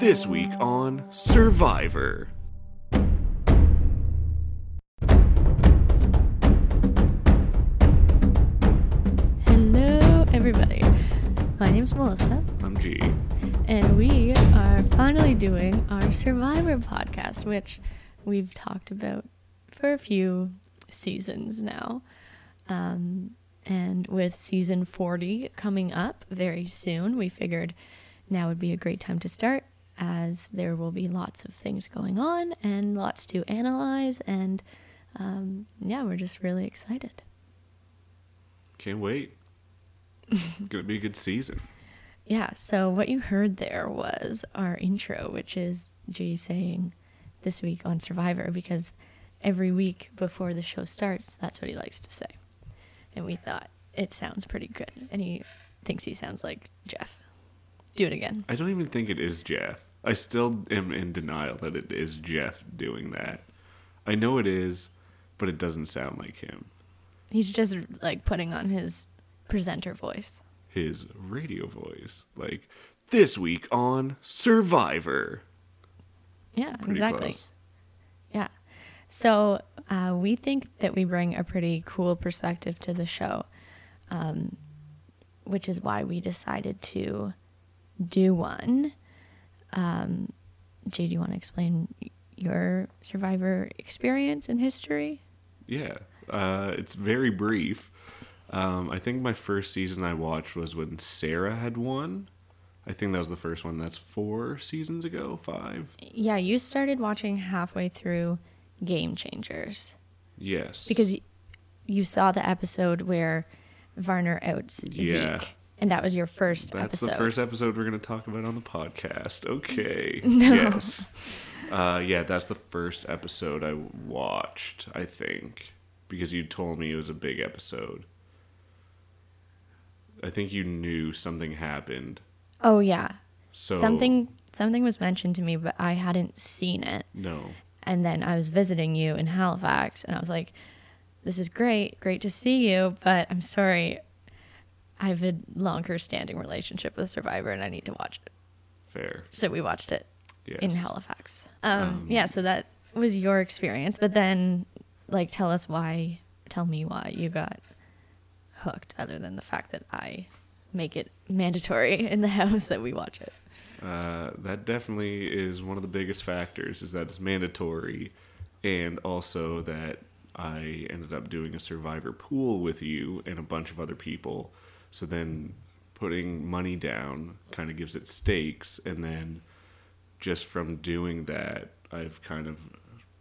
This week on Survivor. Hello, everybody. My name's Melissa, I'm G. and we are finally doing our Survivor podcast, which we've talked about for a few seasons now. Um, and with season 40 coming up very soon, we figured now would be a great time to start as there will be lots of things going on and lots to analyze. And um, yeah, we're just really excited. Can't wait. Gonna be a good season. Yeah, so what you heard there was our intro, which is G saying this week on Survivor because every week before the show starts, that's what he likes to say. And we thought it sounds pretty good. And he thinks he sounds like Jeff. Do it again. I don't even think it is Jeff. I still am in denial that it is Jeff doing that. I know it is, but it doesn't sound like him. He's just like putting on his presenter voice. His radio voice. Like, this week on Survivor. Yeah, Pretty exactly. close. Yeah. So uh, we think that we bring a pretty cool perspective to the show, um, which is why we decided to do one. Um, Jay, do you want to explain your survivor experience and history? Yeah, uh, it's very brief. Um, I think my first season I watched was when Sarah had won. I think that was the first one. That's four seasons ago, five. Yeah, you started watching halfway through Game Changers Yes, because you saw the episode where Varner outs Yeah. Zeke, and that was your first that's episode. the first episode we're going to talk about on the podcast. Okay. No. Yes. Uh, yeah, that's the first episode I watched. I think because you told me it was a big episode. I think you knew something happened. Oh yeah. So something something was mentioned to me, but I hadn't seen it. No. And then I was visiting you in Halifax, and I was like, "This is great, great to see you, but I'm sorry, I have a longer standing relationship with Survivor, and I need to watch it." Fair. So we watched it Yes. in Halifax. Um, yeah, so that was your experience, but then, like, tell us why. Tell me why you got hooked, other than the fact that I make it mandatory in the house that we watch it. Uh, that definitely is one of the biggest factors is that it's mandatory and also that i ended up doing a survivor pool with you and a bunch of other people so then putting money down kind of gives it stakes and then just from doing that i've kind of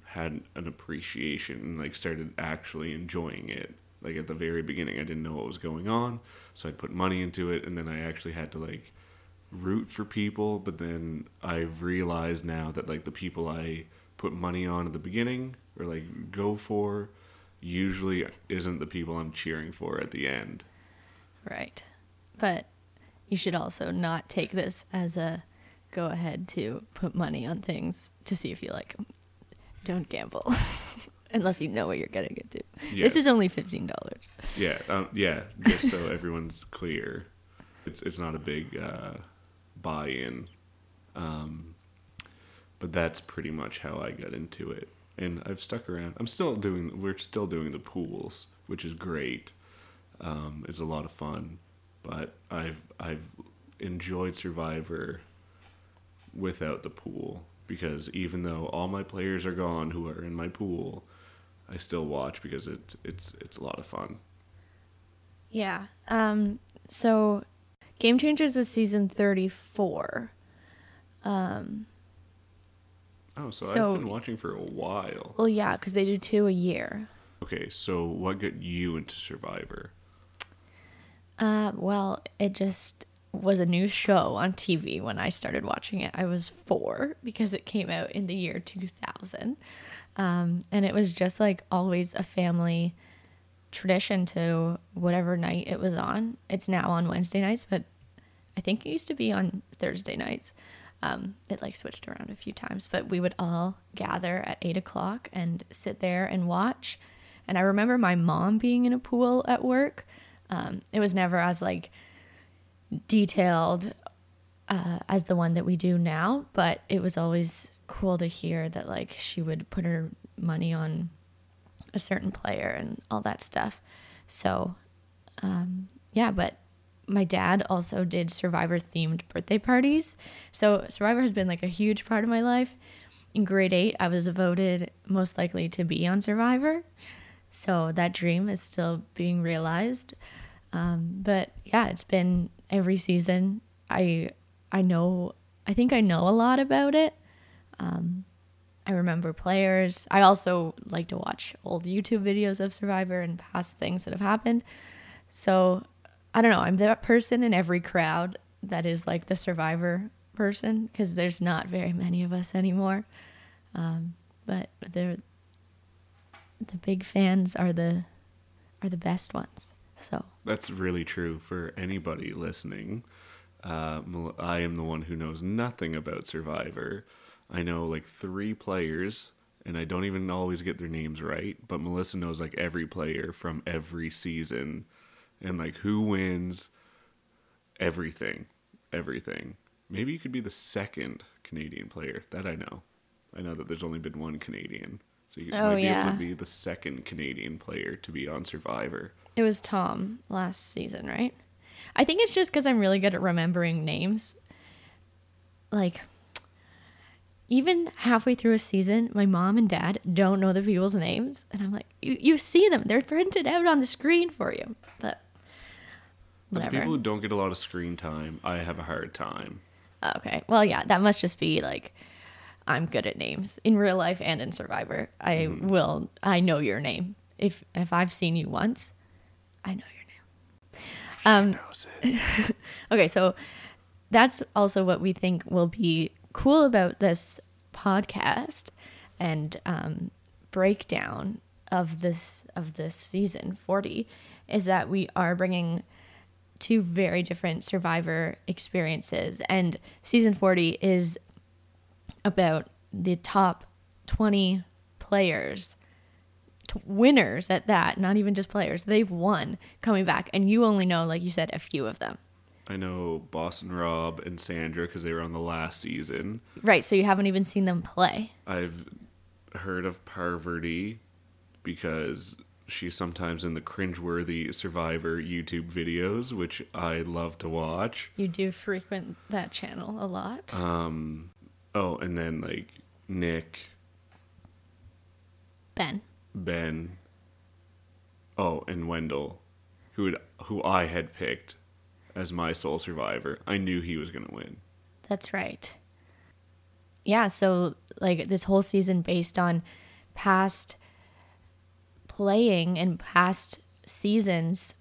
had an appreciation and like started actually enjoying it like at the very beginning i didn't know what was going on so i'd put money into it and then i actually had to like root for people, but then I've realized now that like the people I put money on at the beginning or like go for usually isn't the people I'm cheering for at the end. Right. But you should also not take this as a go ahead to put money on things to see if you like them. Don't gamble unless you know what you're getting into. Yes. This is only $15. Yeah, um, yeah, just so everyone's clear. It's it's not a big uh, buy-in. Um, but that's pretty much how I got into it. And I've stuck around. I'm still doing we're still doing the pools, which is great. Um, it's a lot of fun, but I've I've enjoyed Survivor without the pool because even though all my players are gone who are in my pool, I still watch because it's it's it's a lot of fun. Yeah. Um, so Game Changers was season 34. Um, Oh, so, So- I've been watching for a while. well, yeah, because they do two a year. Okay, so what got you into Survivor? Uh, well, it just was a new show on TV when I started watching it. I was four because it came out in the year 2000. Um, and it was just like always a family tradition to whatever night it was on. It's now on Wednesday nights, but I think it used to be on Thursday nights. Um, it like switched around a few times, but we would all gather at eight o'clock and sit there and watch. And I remember my mom being in a pool at work. Um, it was never as like detailed uh, as the one that we do now, but it was always cool to hear that like she would put her money on a certain player and all that stuff. So, um, yeah, but my dad also did Survivor themed birthday parties. So, Survivor has been like a huge part of my life. In grade eight, I was voted most likely to be on Survivor. So, that dream is still being realized. Um, but yeah, it's been every season. I I know I think I know a lot about it. Um, I remember players. I also like to watch old YouTube videos of Survivor and past things that have happened. So I don't know. I'm that person in every crowd that is like the Survivor person because there's not very many of us anymore. Um, but they're the big fans are the are the best ones. So That's really true for anybody listening. Uh, I am the one who knows nothing about Survivor. I know like three players, and I don't even always get their names right. But Melissa knows like every player from every season, and like who wins, everything, everything. Maybe you could be the second Canadian player that I know. I know that there's only been one Canadian, so you Oh, might be able yeah. to be the second Canadian player to be on Survivor. it was Tom last season, right? I think it's just because I'm really good at remembering names. Like, even halfway through a season, my mom and dad don't know the people's names. And I'm like, you, you see them, they're printed out on the screen for you. But whatever. But people who don't get a lot of screen time, I have a hard time. Okay. Well, yeah, that must just be like I'm good at names in real life and in Survivor. I will. I know your name. If if I've seen you once, I know your name. Um, Knows it. Okay, so that's also what we think will be cool about this podcast and um, breakdown of this of this season 40 is that we are bringing two very different survivor experiences and season 40 is about the top 20 players t- winners at that not even just players they've won coming back and you only know like you said a few of them I know Boston Rob and Sandra because they were on the last season. Right, so you haven't even seen them play. I've heard of Parvati because she's sometimes in the cringeworthy Survivor YouTube videos, which I love to watch. You do frequent that channel a lot. Um, oh, and then like Nick, ben. Ben, oh, and Wendell, who would, who I had picked as my sole survivor. I knew he was gonna win. That's right. Yeah, so like this whole season based on past playing and past seasons,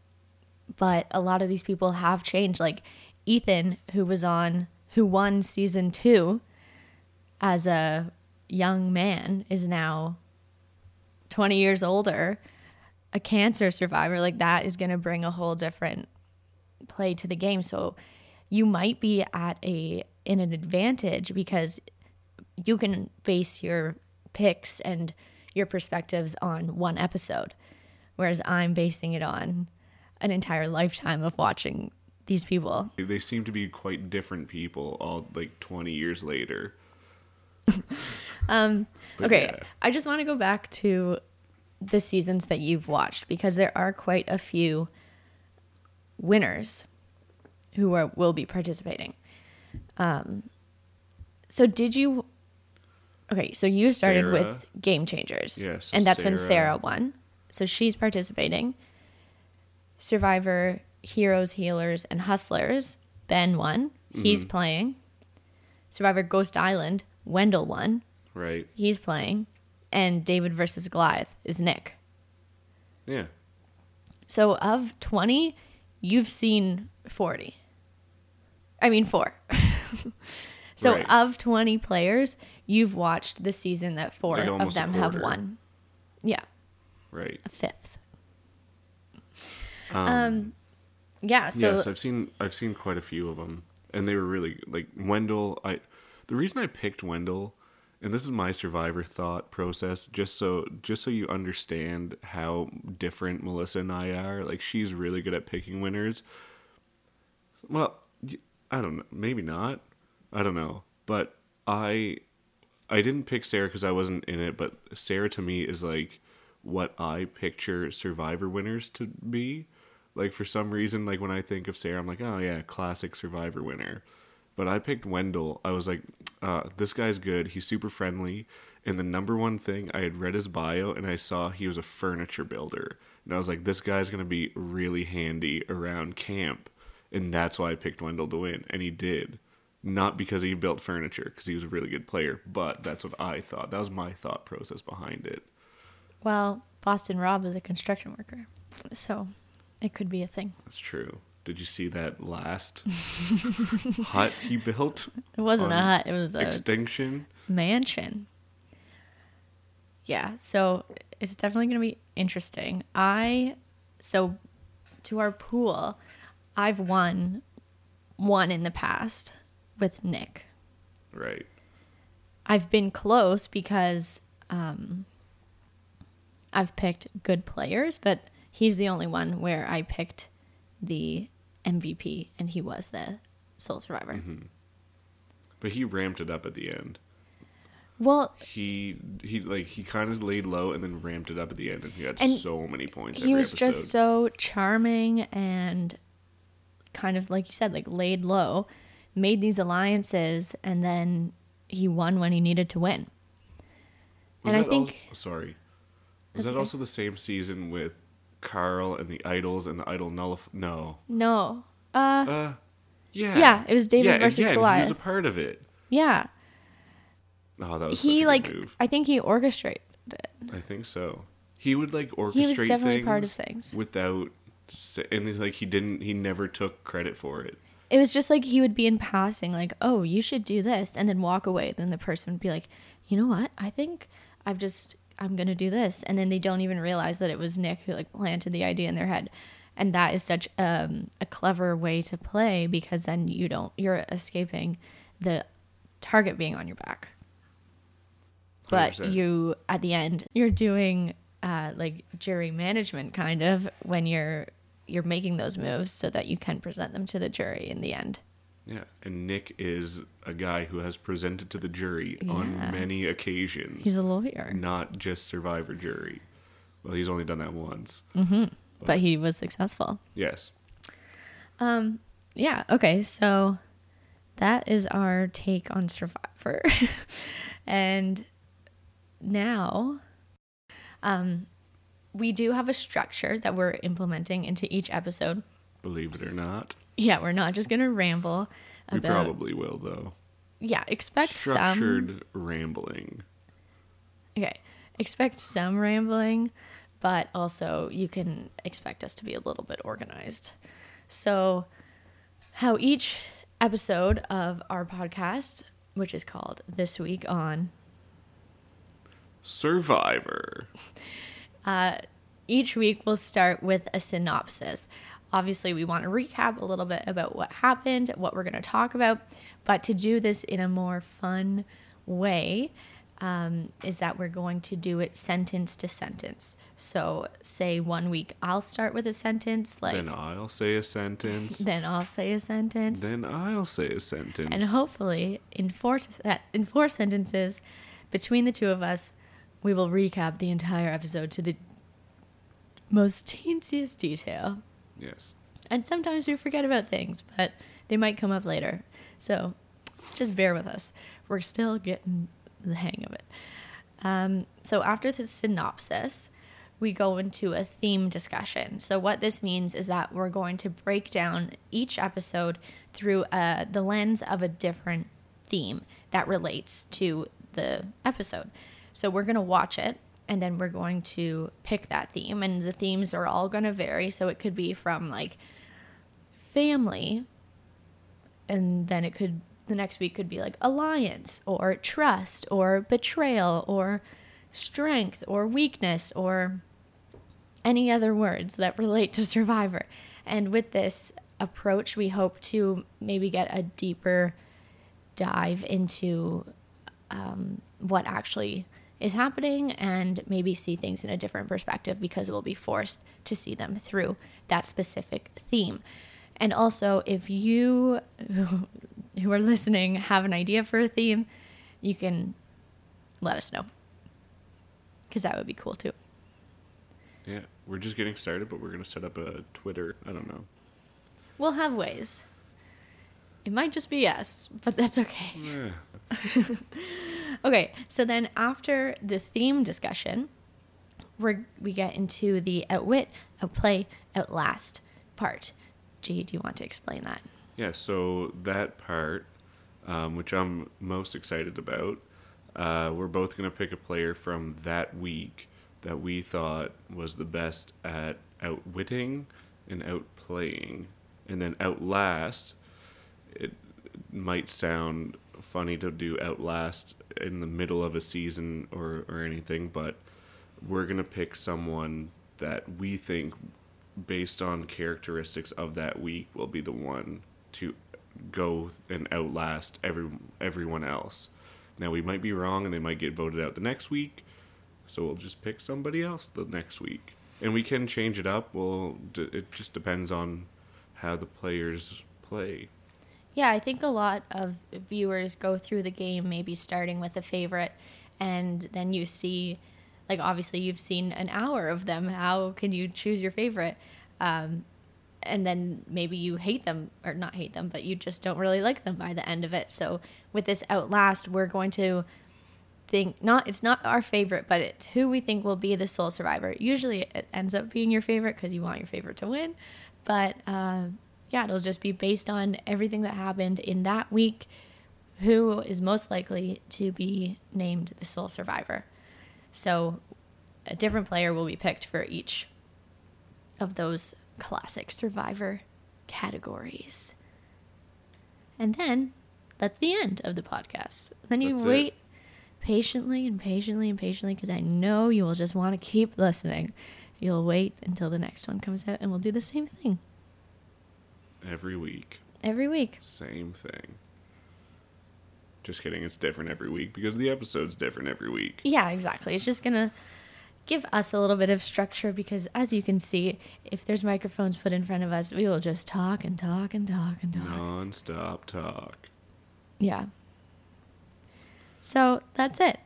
but a lot of these people have changed. Like Ethan, who was on, who won season two as a young man, is now 20 years older, a cancer survivor. Like that is going to bring a whole different play to the game. So you might be at a in an advantage because you can base your picks and your perspectives on one episode whereas I'm basing it on an entire lifetime of watching these people. They seem to be quite different people, all like 20 years later. But Okay, yeah. I just want to go back to the seasons that you've watched because there are quite a few winners who are will be participating. Um, so did you? Okay, so you started Sarah. with Game Changers, Yeah, so and that's when Sarah- Sarah won. So she's participating. Survivor, Heroes, Healers, and Hustlers. Ben won. He's Mm-hmm. playing. Survivor Ghost Island. Wendell won. Right? He's playing. And David versus Goliath is Nick. Yeah. So of 20, you've seen 40. I mean, four. so Right. of 20 players, you've watched the season that four Like of them have won. Yeah, Right. a fifth. Um, Um, yeah, so yes, I've seen I've seen quite a few of them, and they were really like Wendell. I the reason I picked Wendell, and this is my survivor thought process, just so just so you understand how different Melissa and I are. Like she's really good at picking winners. Well, I don't know. Maybe not. I don't know. But I I didn't pick Sarah because I wasn't in it. But Sarah to me is like what I picture Survivor winners to be. Like for some reason, like when I think of Sarah, I'm like, oh yeah, classic Survivor winner. But I picked Wendell. I was like, uh, this guy's good. He's super friendly. And the number one thing, I had read his bio and I saw he was a furniture builder. And I was like, this guy's going to be really handy around camp. And that's why I picked Wendell to win. And he did. Not because he built furniture, because he was a really good player, but that's what I thought. That was my thought process behind it. Well, Boston Rob is a construction worker, so it could be a thing. That's true. Did you see that last hut he built? It wasn't a hut; it was a Extinction. mansion. Yeah, so it's definitely going to be interesting. I so to our pool, I've won one in the past with Nick. Right. I've been close because um, I've picked good players, but he's the only one where I picked the MVP and he was the sole survivor. Mm-hmm. But he ramped it up at the end. Well, He he like he kind of laid low and then ramped it up at the end, and he had And so many points. he was episode. just so charming and kind of like you said like laid low made these alliances and then he won when he needed to win Was and i think al- sorry. Was that okay. also the same season with Carl and the Idols and the Idol Nullif? No. no uh Uh, yeah. Yeah, it was David yeah, versus yeah, and He was a part of it. yeah Oh, that was he like i think he orchestrated it I think so. He would like orchestrate he was definitely things part of things without, and like he didn't. He never took credit for it. it was just like he would be in passing like oh you should do this and then walk away then the person would be like you know what i think i've just i'm gonna do this. And then they don't even realize that it was nick who like planted the idea in their head. And that is such um, a clever way to play because then you don't you're escaping the target being on your back. But 100%. you at the end you're doing uh, like jury management kind of when you're you're making those moves so that you can present them to the jury in the end Yeah, and Nick is a guy who has presented to the jury on many occasions. he's a lawyer not just Survivor jury. Well, he's only done that once. but he was successful Yes. Um. yeah okay so that is our take on survivor and now um we do have a structure that we're implementing into each episode Believe it or not. Yeah we're not just gonna ramble We probably will, though. yeah expect some Structured rambling. Okay. Expect some rambling, but also you can expect us to be a little bit organized. So, how each episode of our podcast, which is called This Week on, Survivor. Uh, each week we'll start with a synopsis. Obviously, we want to recap a little bit about what happened, what we're going to talk about, but to do this in a more fun way, um, is that we're going to do it sentence to sentence. So, say one week I'll start with a sentence, like Then I'll say a sentence. then I'll say a sentence, then I'll say a sentence. and hopefully in four in four sentences between the two of us, we will recap the entire episode to the most teensiest detail. Yes. And sometimes we forget about things, but they might come up later. So just bear with us. We're still getting the hang of it. Um, so after the synopsis, we go into a theme discussion. So what this means is that we're going to break down each episode through uh, the lens of a different theme that relates to the episode. So we're going to watch it and then we're going to pick that theme. And the themes are all going to vary. So it could be from like family and then it could the next week could be like alliance or trust or betrayal or strength or weakness or any other words that relate to survivor. And with this approach we hope to maybe get a deeper dive into um, what actually is happening and maybe see things in a different perspective because we'll be forced to see them through that specific theme. And also, if you who are listening have an idea for a theme, you can let us know. Because that would be cool too. Yeah, we're just getting started, but we're gonna set up a Twitter. I don't know. We'll have ways. It might just be yes, but that's okay. Yeah. Okay, so then after the theme discussion, we we get into the outwit, outplay, outlast part. G, do you want to explain that? Yeah, so that part, um, which I'm most excited about, uh, we're both going to pick a player from that week that we thought was the best at outwitting and outplaying. And then outlast, it might sound funny to do outlast in the middle of a season or, or anything, but we're going to pick someone that we think based on characteristics of that week will be the one to go and outlast every everyone else. Now we might be wrong and they might get voted out the next week, so we'll just pick somebody else the next week. And we can change it up. Well, it just depends on how the players play. Yeah, I think a lot of viewers go through the game maybe starting with a favorite, and then you see, like, obviously you've seen an hour of them. How can you choose your favorite? Um, and then maybe you hate them, or not hate them, but you just don't really like them by the end of it. So with this Outlast, we're going to think not it's not our favorite but it's who we think will be the sole survivor usually it ends up being your favorite because you want your favorite to win but uh, yeah it'll just be based on everything that happened in that week. Who is most likely to be named the sole survivor. So a different player will be picked for each of those classic survivor categories. And then that's the end of the podcast. Then you That's it. wait patiently and patiently and patiently because I know you will just want to keep listening. You'll wait until the next one comes out and we'll do the same thing Every week, every week. same thing. Just kidding, it's different every week because the episode's different every week. Yeah, exactly. It's just going to give us a little bit of structure because as you can see, if there's microphones put in front of us, we will just talk and talk and talk and talk. Non-stop talk. Yeah. So that's it.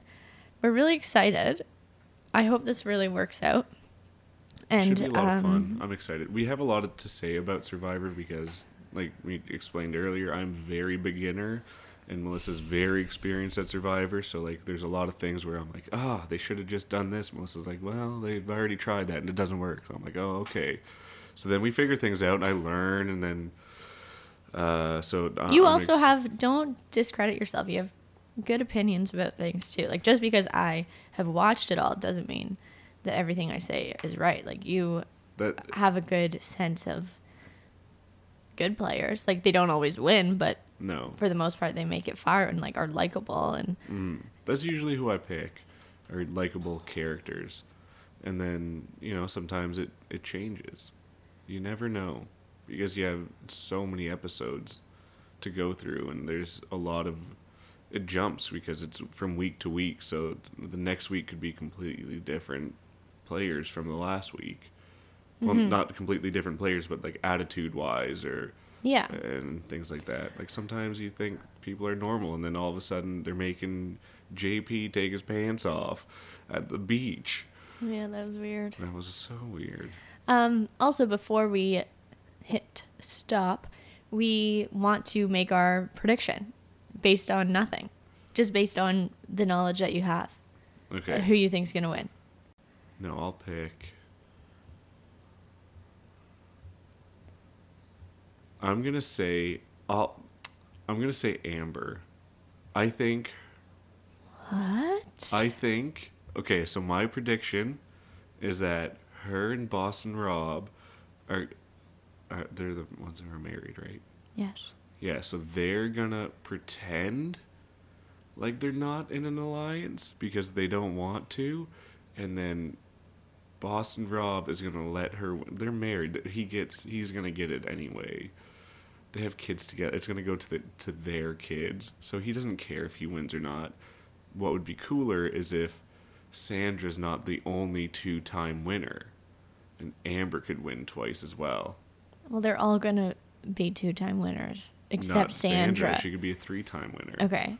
We're really excited. I hope this really works out. And Should be a lot of fun. um, I'm excited. We have a lot to say about Survivor because, like we explained earlier, I'm very beginner, and Melissa's very experienced at Survivor. So like, there's a lot of things where I'm like, ah, they should have just done this. Melissa's like, well, they've already tried that and it doesn't work. So I'm like, oh, okay. So then we figure things out, and I learn, and then. Uh, so uh, you I'm also ex- have don't discredit yourself you have good opinions about things too like just because i have watched it all doesn't mean that everything i say is right like you that have a good sense of good players like they don't always win but no. for the most part they make it far and like are likable and Mm, that's usually who I pick, are likable characters, and then you know sometimes it it changes. You never know because you have so many episodes to go through, and there's a lot of it jumps because it's from week to week. So the next week could be completely different players from the last week. Well, not completely different players, but like attitude wise or yeah and things like that. Like sometimes you think people are normal, and then all of a sudden they're making JP take his pants off at the beach. yeah that was weird That was so weird. Um, also, before we hit stop, we want to make our prediction based on nothing, just based on the knowledge that you have. Okay. Who you think's gonna win? No, I'll pick. I'm gonna say I'll. I'm gonna say Amber. I think. What? I think. Okay, so my prediction is that her and Boston Rob are. are they're the ones who are married, right? yes. Yeah, so they're gonna pretend like they're not in an alliance because they don't want to, and then Boston Rob is gonna let her. They're married. He gets. He's gonna get it anyway. They have kids together. It's gonna go to the to their kids, so he doesn't care if he wins or not. What would be cooler is if Sandra's not the only two-time winner, and Amber could win twice as well. Well, they're all gonna be two time winners except Not Sandra. She could be a three-time winner. Okay.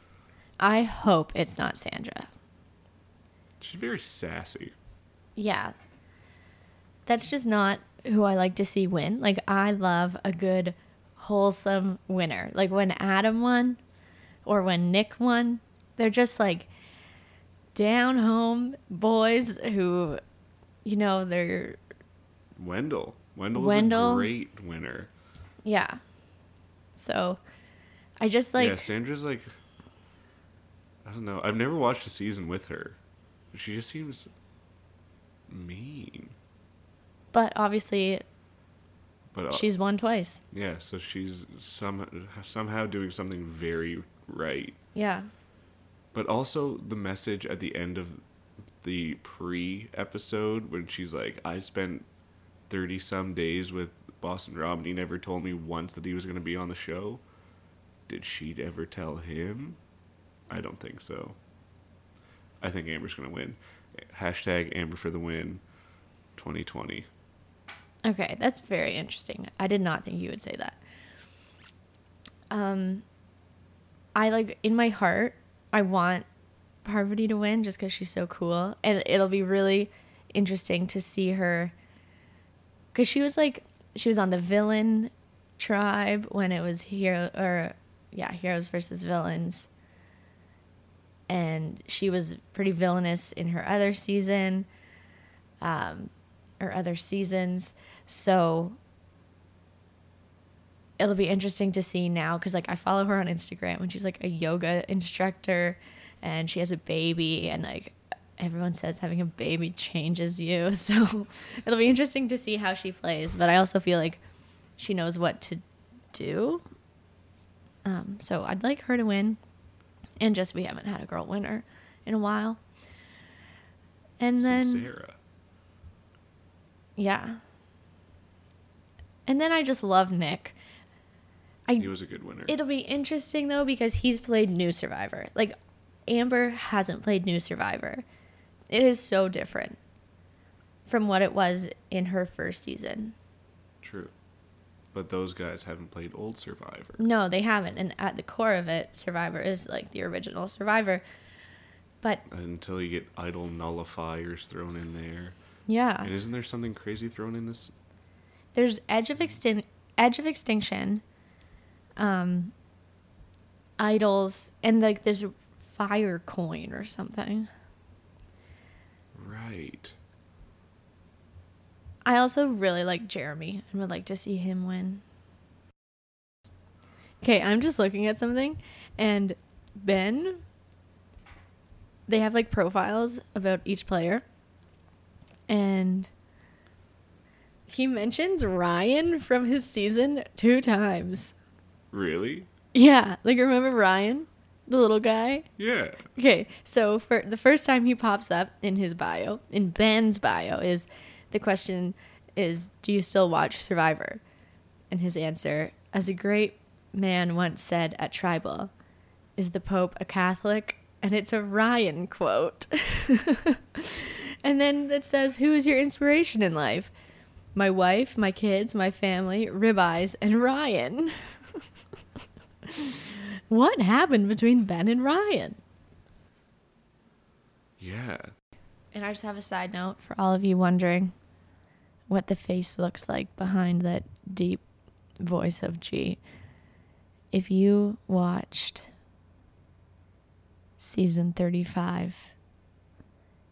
I hope it's not Sandra. She's very sassy. Yeah. That's just not who I like to see win. Like, I love a good, wholesome winner. Like, when Adam won or when Nick won, they're just like down home boys who, you know, they're, Wendell. Wendell was Wendell- a great winner. yeah. So, I just like, yeah, Sandra's like I don't know. I've never watched a season with her. She just seems mean. But obviously But uh, she's won twice. yeah, so she's some somehow doing something very right. Yeah. But also the message at the end of the pre episode when she's like, I spent 30 some days with Boston Rob and he never told me once that he was going to be on the show. Did she ever tell him? I don't think so. I think Amber's going to win. Hashtag Amber for the win 2020. Okay, that's very interesting. I did not think you would say that. Um, I like in my heart, I want Parvati to win just because she's so cool, and it'll be really interesting to see her. Because she was like, she was on the villain tribe when it was hero or yeah, heroes versus villains, and she was pretty villainous in her other season um, or other seasons. So it'll be interesting to see now because like I follow her on Instagram and she's like a yoga instructor and she has a baby and like everyone says having a baby changes you. So it'll be interesting to see how she plays. But I also feel like she knows what to do. Um, so I'd like her to win. And just we haven't had a girl winner in a while. And then Sarah. yeah. And then I just love Nick. I He was a good winner. it'll be interesting though because he's played New Survivor. Like Amber hasn't played New Survivor. It is so different from what it was in her first season. True. But those guys haven't played Old Survivor. No, they haven't. And at the core of it, Survivor is like the original Survivor. But Until you get idol nullifiers thrown in there. yeah, And isn't there something crazy thrown in this? There's Edge of Extin- Edge of Extinction, um, idols, and like this fire coin or something. Right. I also really like Jeremy and would like to see him win. Okay, I'm just looking at something, and Ben, they have like profiles about each player, and he mentions Ryan from his season two times. Really? Yeah, like remember Ryan, the little guy? Yeah. Okay, so for the first time he pops up in his bio, in Ben's bio, is the question is, do you still watch Survivor? And his answer, as a great man once said at Tribal, is the Pope a Catholic? And it's a Ryan quote. and then it says, Who is your inspiration in life? My wife, my kids, my family, ribeyes, and Ryan. what happened between Ben and Ryan? Yeah. And I just have a side note for all of you wondering what the face looks like behind that deep voice of G. If you watched season 35,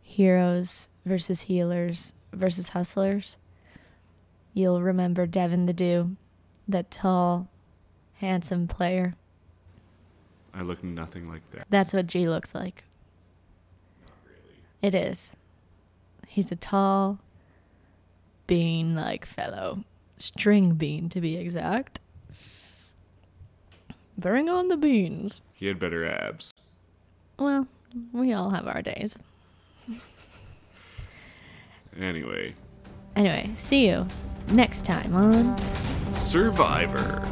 Heroes versus Healers versus Hustlers, you'll remember Devon the Dew, that tall, handsome player. I look nothing like that. That's what G looks like. Not really. It is. He's a tall, bean like fellow. String bean, to be exact. Bring on the beans. He had better abs. Well, we all have our days. Anyway, Anyway, see you next time on Survivor.